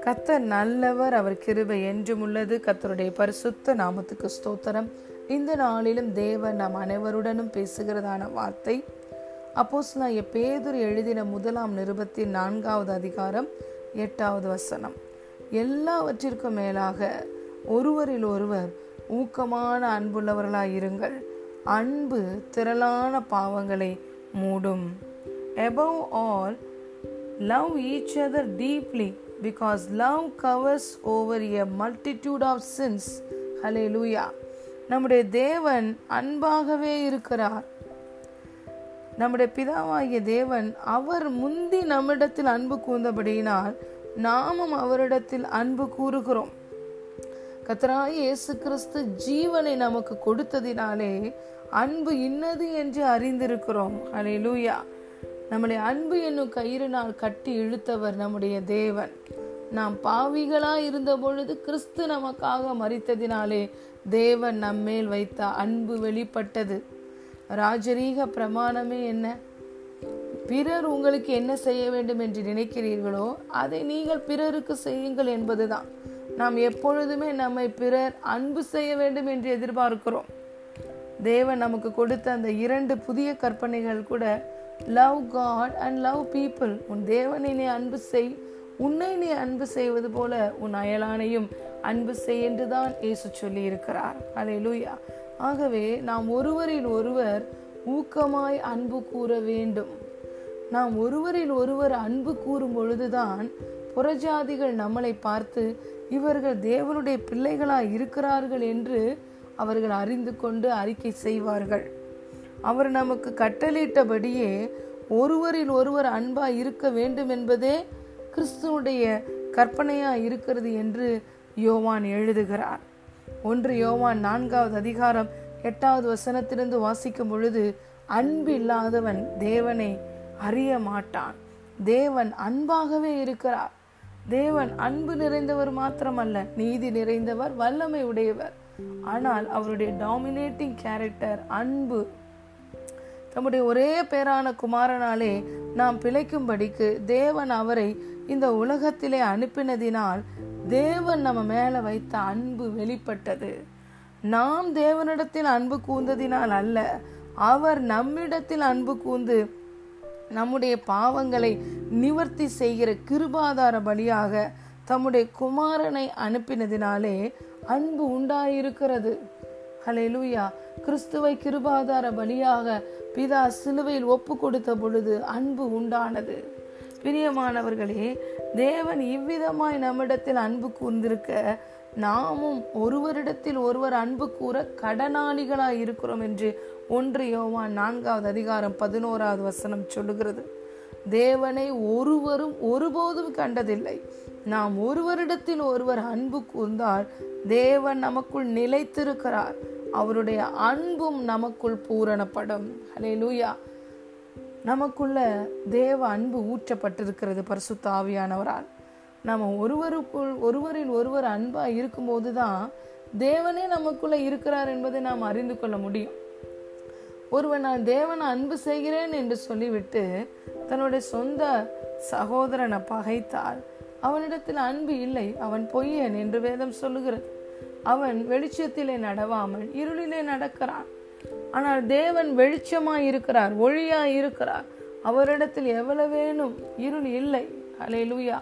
கத்தர் நல்லவர் அவர் கிருபை என்றும் உள்ளது. கத்தருடைய பரிசுத்த நாமத்துக்கு ஸ்தோத்திரம். இந்த நாளிலும் தேவன் நாம் அனைவருடனும் பேசுகிறதான வார்த்தை. அப்போஸ் நான் பேதுரு எழுதின முதலாம் நிருபத்தின் நான்காவது அதிகாரம் எட்டாவது வசனம். எல்லாவற்றிற்கும் மேலாக ஒருவரில் ஒருவர் ஊக்கமான அன்புள்ளவர்களாய் இருங்கள் அன்பு திரளான பாவங்களை மூடும். Above all love each other deeply because love covers over a multitude of sins. லூயா நம்முடைய தேவன் அன்பாகவே இருக்கிறார். நம்முடைய பிதாவாகிய தேவன் அவர் முந்தி நம்மிடத்தில் அன்பு கூர்ந்தபடியினால் நாமும் அவரிடத்தில் அன்பு கூறுகிறோம். கத்தராய் இயேசு கிறிஸ்து ஜீவனை நமக்கு கொடுத்ததினாலே அன்பு இன்னது என்று அறிந்திருக்கிறோம். அலே லூயா நம்முடைய அன்பு என்னும் கயிறுனால் கட்டி இழுத்தவர் நம்முடைய தேவன். நாம் பாவிகளாய் இருந்த பொழுது கிறிஸ்து நமக்காக மறித்ததினாலே தேவன் நம்மேல் வைத்த அன்பு வெளிப்பட்டது. ராஜரீக பிரமாணமே என்ன? பிறர் உங்களுக்கு என்ன செய்ய வேண்டும் என்று நினைக்கிறீர்களோ அதை நீங்கள் பிறருக்கு செய்யுங்கள் என்பதுதான். நாம் எப்பொழுதுமே நம்மை பிறர் அன்பு செய்ய வேண்டும் என்று எதிர்பார்க்கிறோம். தேவன் நமக்கு கொடுத்த அந்த இரண்டு புதிய கற்பனைகள் கூட love god and love people உன் தேவனை நீ அன்பு செய். உன்னை நீ அன்பு செய்வது போல உன் அயலானையும் அன்பு செய் என்றுதான் இயேசு சொல்லி இருக்கிறார் அலை லூயா ஆகவே நாம் ஒருவரில் ஒருவர் ஊக்கமாய் அன்பு கூற வேண்டும். நாம் ஒருவரில் ஒருவர் அன்பு கூறும் பொழுதுதான் புறஜாதிகள் நம்மளை பார்த்து இவர்கள் தேவனுடைய பிள்ளைகளாய் இருக்கிறார்கள் என்று அவர்கள் அறிந்து கொண்டு அறிக்கை செய்வார்கள். அவர் நமக்கு கட்டளையிட்டபடியே ஒருவரில் ஒருவர் அன்பாக இருக்க வேண்டும் என்பதே கிறிஸ்துவனுடைய கற்பனையாக இருக்கிறது என்று யோவான் எழுதுகிறார். ஒன்று யோவான் நான்காவது அதிகாரம் எட்டாவது வசனத்திலிருந்து வாசிக்கும் பொழுது அன்பு இல்லாதவன் தேவனை அறிய மாட்டான். தேவன் அன்பாகவே இருக்கிறார். தேவன் அன்பு நிறைந்தவர் மாத்திரமல்ல நீதி நிறைந்தவர் வல்லமை உடையவர். ஆனால் அவருடைய டாமினேட்டிங் கேரக்டர் அன்பு தம்முடைய ஒரே பேரான குமாரனாலே நாம் பிழைக்கும்படிக்கு தேவன் அவரை இந்த உலகத்திலே அனுப்பினதினால் தேவன் நம்ம மேல வைத்த அன்பு வெளிப்பட்டது. நாம் தேவனிடத்தில் அன்பு கூந்ததினால் அல்ல அவர் நம்மிடத்தில் அன்பு கூந்து நம்முடைய பாவங்களை நிவர்த்தி செய்கிற கிருபாதார பலியாக தம்முடைய குமாரனை அனுப்பினதினாலே அன்பு உண்டாயிருக்கிறது. ஹலேலூயா கிறிஸ்துவை கிருபாதார பலியாக பிதா சிலுவையில் ஒப்பு கொடுத்த பொழுது அன்பு உண்டானது. பிரியமானவர்களே தேவன் இவ்விதமாய் நம்மிடத்தில் அன்பு கூர்ந்திருக்க நாமும் ஒருவரிடத்தில் ஒருவர் அன்பு கூற கடனாளிகளாய் இருக்கிறோம் என்று ஒன்று யோவான் நான்காவது அதிகாரம் பதினோராவது வசனம் சொல்லுகிறது. தேவனை ஒருவரும் ஒருபோதும் கண்டதில்லை. நாம் ஒருவரிடத்தில் ஒருவர் அன்பு கூர்ந்தால் தேவன் நமக்குள் நிலைத்திருக்கிறார். அவருடைய அன்பும் நமக்குள் பூரணப்படும். ஹலே லூயா நமக்குள்ள தேவ அன்பு ஊற்றப்பட்டிருக்கிறது பரிசுத்த ஆவியானவரால். நம்ம ஒருவருக்குள் ஒருவரில் ஒருவர் அன்பா இருக்கும்போது தான் தேவனே நமக்குள்ள இருக்கிறார் என்பதை நாம் அறிந்து கொள்ள முடியும். ஒருவன் நான் தேவனை அன்பு செய்கிறேன் என்று சொல்லிவிட்டு தன்னுடைய சொந்த சகோதரனை பகைத்தால் அவனிடத்தில் அன்பு இல்லை அவன் பொய்யன் என்று வேதம் சொல்லுகிறது. அவன் வெளிச்சத்திலே நடவாமல் இருளிலே நடக்கிறான். ஆனால் தேவன் வெளிச்சமாய் இருக்கிறார் ஒளியாய் இருக்கிறார். அவரிடத்தில் எவ்வளவேனும் இருள் இல்லை. அலே லூயா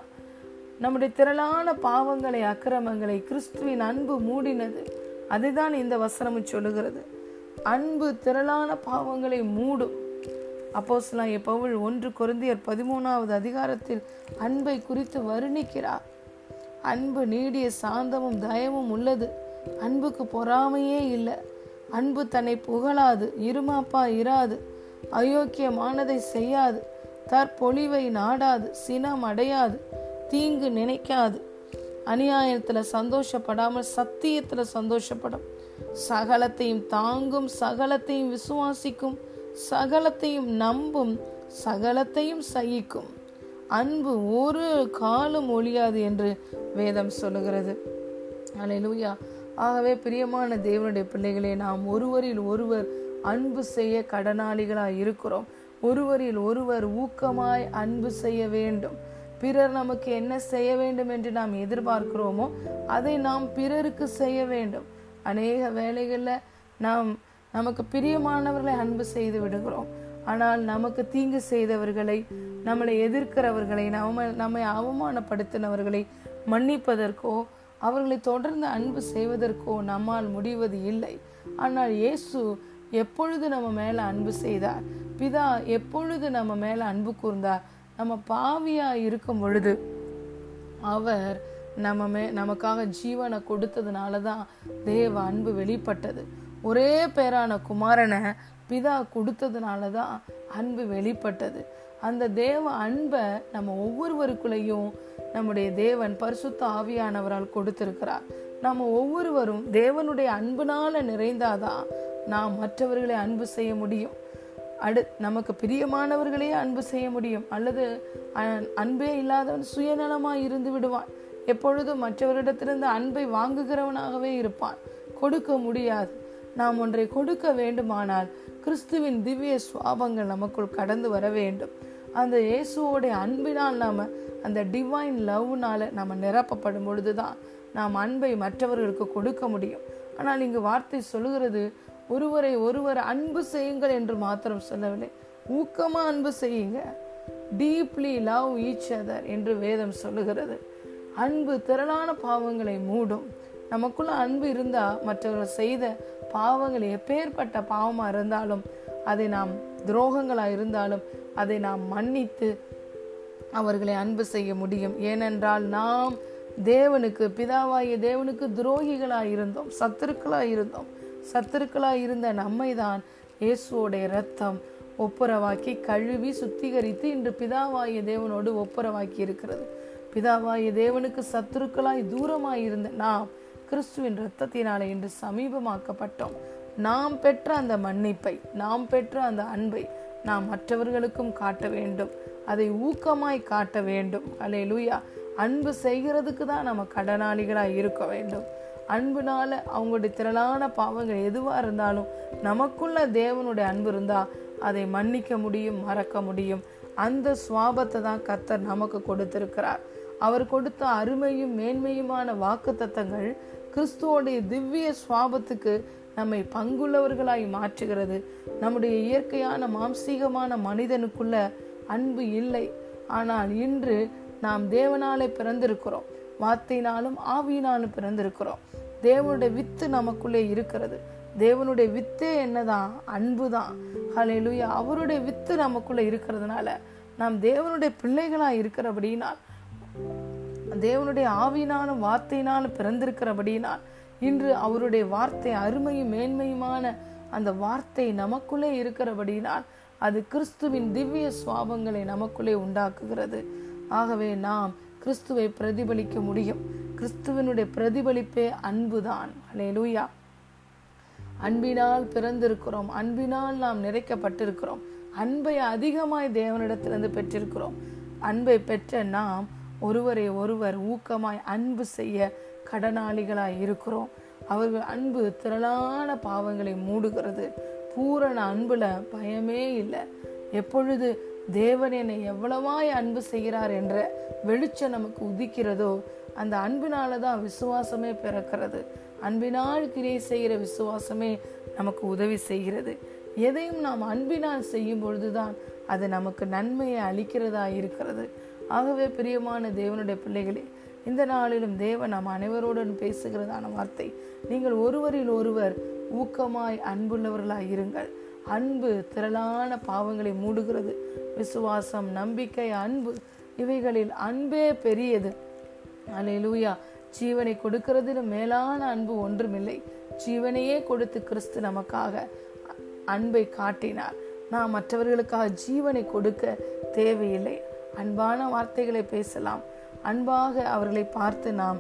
நம்முடைய திரளான பாவங்களை அக்கிரமங்களை கிறிஸ்துவின் அன்பு மூடினது. அதுதான் இந்த வசனமும் சொல்லுகிறது. அன்பு திரளான பாவங்களை மூடும். அப்போஸ்லாம் பவுல் ஒன்று குருந்தியர் பதிமூணாவது அதிகாரத்தில் அன்பை குறித்து வருணிக்கிறார். அன்பு நீடிய சாந்தமும் தயமும் உள்ளது. அன்புக்கு பொறாமையே இல்லை. அன்பு தன்னை புகழாது இருமாப்பா இராது. அயோக்கியமானதை செய்யாது. தற்பொழிவை நாடாது சினம் அடையாது தீங்கு நினைக்காது. அநியாயத்தில் சந்தோஷப்படாமல் சத்தியத்தில் சந்தோஷப்படும். சகலத்தையும் தாங்கும் சகலத்தையும் விசுவாசிக்கும் சகலத்தையும் நம்பும் சகலத்தையும் சகிக்கும். அன்பு ஒரு காலம் ஒழியாது என்று வேதம் சொல்லுகிறது. அலையிலூயா ஆகவே பிரியமான தேவனுடைய பிள்ளைகளே நாம் ஒருவரில் ஒருவர் அன்பு செய்ய கடனாளிகளாய் இருக்கிறோம். ஒருவரில் ஒருவர் ஊக்கமாய் அன்பு செய்ய வேண்டும். பிறர் நமக்கு என்ன செய்ய வேண்டும் என்று நாம் எதிர்பார்க்கிறோமோ அதை நாம் பிறருக்கு செய்ய வேண்டும். அநேக வேலைகளில் நாம் நமக்கு பிரியமானவர்களை அன்பு செய்து விடுகிறோம். ஆனால் நமக்கு தீங்கு செய்தவர்களை நம்மளை எதிர்க்கிறவர்களை நம்ம நம்மை அவமானப்படுத்தினவர்களை மன்னிப்பதற்கோ அவர்களை தொடர்ந்து அன்பு செய்வதற்கோ நம்மால் முடிவது இல்லை. ஆனால் இயேசு எப்பொழுது நம்ம மேல அன்பு செய்தார்? பிதா எப்பொழுது நம்ம மேல அன்பு கூர்ந்தார்? நம்ம பாவியா இருக்கும் பொழுது அவர் நம்ம மே நமக்காக ஜீவனை கொடுத்ததுனால தான் தேவ அன்பு வெளிப்பட்டது. ஒரே பேரான குமாரனை பிதா கொடுத்ததுனால தான் அன்பு வெளிப்பட்டது. அந்த தேவ அன்பை நம்ம ஒவ்வொருவருக்குள்ளேயும் நம்முடைய தேவன் பரிசுத்த ஆவியானவரால் கொடுத்திருக்கிறார். நம்ம ஒவ்வொருவரும் தேவனுடைய அன்புனால நிறைந்தாதான் நாம் மற்றவர்களை அன்பு செய்ய முடியும். அடு நமக்கு பிரியமானவர்களையே அன்பு செய்ய முடியும். அல்லது அன்பே இல்லாதவன் சுயநலமாக இருந்து விடுவான். எப்பொழுதும் மற்றவரிடத்திலிருந்து அன்பை வாங்குகிறவனாகவே இருப்பான். கொடுக்க முடியாது. நாம் ஒன்றை கொடுக்க வேண்டுமானால் கிறிஸ்துவின் திவ்ய சுவாபங்கள் நமக்குள் கடந்து வர வேண்டும். அந்த இயேசுவோடைய அன்பினால் நாம அந்த டிவைன் லவ்னால நம்ம நிரப்பப்படும் பொழுதுதான் நாம் அன்பை மற்றவர்களுக்கு கொடுக்க முடியும். ஆனால் இங்கு வார்த்தை சொல்லுகிறது ஒருவரை ஒருவர் அன்பு செய்யுங்கள் என்று மாத்திரம் சொல்லவில்லை. ஊக்கமா அன்பு செய்யுங்க. டீப்லி லவ் ஈச் அதர் என்று வேதம் சொல்லுகிறது. அன்பு திரளான பாவங்களை மூடும். நமக்குள்ள அன்பு இருந்தா மற்றவர்கள் செய்த பாவங்கள் எப்பேற்பட்ட பாவமா இருந்தாலும் அதை நாம் துரோகங்களா இருந்தாலும் அதை நாம் மன்னித்து அவர்களை அன்பு செய்ய முடியும். ஏனென்றால் நாம் தேவனுக்கு பிதாவாகிய தேவனுக்கு துரோகிகளாக இருந்தோம் சத்துருக்களாக இருந்தோம். சத்துருக்களாக இருந்த நம்மை தான் இயேசுவோடைய ரத்தம் ஒப்புரவாக்கி கழுவி சுத்திகரித்து இன்று பிதாவாகிய தேவனோடு ஒப்புரவாக்கி இருக்கிறது. பிதாவாகிய தேவனுக்கு சத்துருக்களாய் தூரமாய் இருந்த நாம் கிறிஸ்துவின் இரத்தத்தினாலே இன்று சமீபமாக்கப்பட்டோம். நாம் பெற்ற அந்த மன்னிப்பை நாம் பெற்ற அந்த அன்பை நாம் மற்றவர்களுக்கும் காட்ட வேண்டும். அதை ஊக்கமாய் காட்ட வேண்டும். அலே லூயா அன்பு செய்கிறதுக்கு தான் நம்ம கடனாளிகளாக இருக்க வேண்டும். அன்புனால அவங்களுடைய திரளான பாவங்கள் எதுவாக இருந்தாலும் நமக்குள்ள தேவனுடைய அன்பு இருந்தா அதை மன்னிக்க முடியும் மறக்க முடியும். அந்த சுவாபத்தை தான் கத்தர் நமக்கு கொடுத்திருக்கிறார். அவர் கொடுத்த அருமையும் மேன்மையுமான வாக்கு தத்தங்கள் கிறிஸ்துவோடைய திவ்ய சுவாபத்துக்கு நம்மை பங்குள்ளவர்களாய் மாற்றுகிறது. நம்முடைய இயற்கையான மாம்சீகமான மனிதனுக்குள்ள அன்பு இல்லை. ஆனால் இன்று நாம் தேவனாலே பிறந்திருக்கிறோம். வார்த்தையினாலும் ஆவியினாலும் பிறந்திருக்கிறோம். தேவனுடைய வித்து நமக்குள்ளே இருக்கிறது. தேவனுடைய வித்தே என்னதான்? அன்பு தான் ஹலையிலுயா அவருடைய வித்து நமக்குள்ள இருக்கிறதுனால நாம் தேவனுடைய பிள்ளைகளா இருக்கிறபடினால் தேவனுடைய ஆவியினாலும் வார்த்தையினாலும் பிறந்திருக்கிறபடினால் இன்று அவருடைய வார்த்தை அருமையும் மேன்மையுமான அந்த வார்த்தை நமக்குள்ளே இருக்கிறபடினால் அது கிறிஸ்துவின் திவ்ய சுவாபங்களை நமக்குள்ளே உண்டாக்குகிறது. ஆகவே நாம் கிறிஸ்துவை பிரதிபலிக்க முடியும். கிறிஸ்துவனுடைய பிரதிபலிப்பே அன்புதான். அலேலூயா அன்பினால் பிறந்திருக்கிறோம். அன்பினால் நாம் நிறைக்கப்பட்டிருக்கிறோம். அன்பை அதிகமாய் தேவனிடத்திலிருந்து பெற்றிருக்கிறோம். அன்பை பெற்ற நாம் ஒருவரை ஒருவர் ஊக்கமாய் அன்பு செய்ய கடனாளிகளாய் இருக்கிறோம். அவர்கள் அன்பு திரளான பாவங்களை மூடுகிறது. பூரண அன்புல பயமே இல்லை. எப்பொழுது தேவன் என்னை எவ்வளவாய் அன்பு செய்கிறார் என்ற வெளிச்சம் நமக்கு உதிக்கிறதோ அந்த அன்பினால தான் விசுவாசமே பிறக்கிறது. அன்பினால் கிரியை செய்கிற விசுவாசமே நமக்கு உதவி செய்கிறது. எதையும் நாம் அன்பினால் செய்யும் பொழுதுதான் அது நமக்கு நன்மையை அளிக்கிறதா இருக்கிறது. ஆகவே பிரியமான தேவனுடைய பிள்ளைகளே இந்த நாளிலும் தேவன் நம் அனைவரோடன் பேசுகிறதான வார்த்தை நீங்கள் ஒருவரில் ஒருவர் ஊக்கமாய் அன்புள்ளவர்களாய் இருங்கள். அன்பு திரளான பாவங்களை மூடுகிறது. விசுவாசம் நம்பிக்கை அன்பு இவைகளில் அன்பே பெரியது. அலையிலூயா. ஜீவனை கொடுக்கிறதிலும் மேலான அன்பு ஒன்றுமில்லை. ஜீவனையே கொடுத்து கிறிஸ்து நமக்காக அன்பை காட்டினார். நாம் மற்றவர்களுக்காக ஜீவனை கொடுக்க தேவையில்லை. அன்பான வார்த்தைகளை பேசலாம். அன்பாக அவர்களை பார்த்து நாம்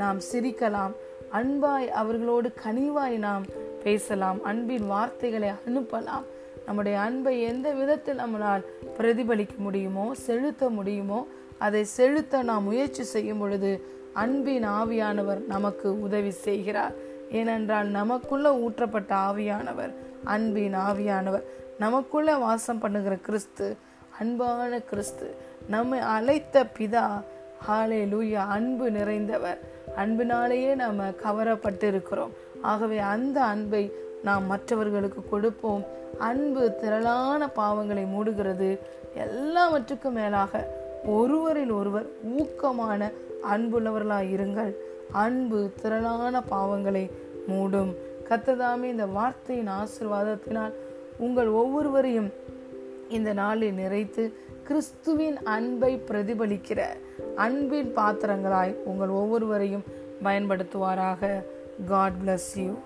நாம் சிரிக்கலாம். அன்பாய் அவர்களோடு கனிவாய் நாம் பேசலாம். அன்பின் வார்த்தைகளை அனுப்பலாம். நம்முடைய அன்பை எந்த விதத்தில் நம்மளால் பிரதிபலிக்க முடியுமோ செலுத்த முடியுமோ அதை செலுத்த நாம் முயற்சி செய்யும் பொழுது அன்பின் ஆவியானவர் நமக்கு உதவி செய்கிறார். ஏனென்றால் நமக்குள்ள ஊற்றப்பட்ட ஆவியானவர் அன்பின் ஆவியானவர் நமக்குள்ள வாசம் பண்ணுகிற கிறிஸ்து அன்பான கிறிஸ்து நம்மை அழைத்த பிதா ஹாலே லூயா அன்பு நிறைந்தவர். அன்பினாலேயே நாம் கவரப்பட்டு இருக்கிறோம் ஆகவே அந்த அன்பை நாம் மற்றவர்களுக்கு கொடுப்போம். அன்பு திரளான பாவங்களை மூடுகிறது. எல்லாவற்றுக்கும் மேலாக ஒருவரில் ஒருவர் ஊக்கமான அன்புள்ளவர்களாக இருங்கள். அன்பு திரளான பாவங்களை மூடும். கத்ததாமே இந்த வார்த்தையின் ஆசிர்வாதத்தினால் உங்கள் ஒவ்வொருவரையும் இந்த நாளில் நிறைத்து கிறிஸ்துவின் அன்பை பிரதிபலிக்கிற அன்பின் பாத்திரங்களாய் உங்கள் ஒவ்வொருவரையும் பயன்படுத்துவாராக. God bless you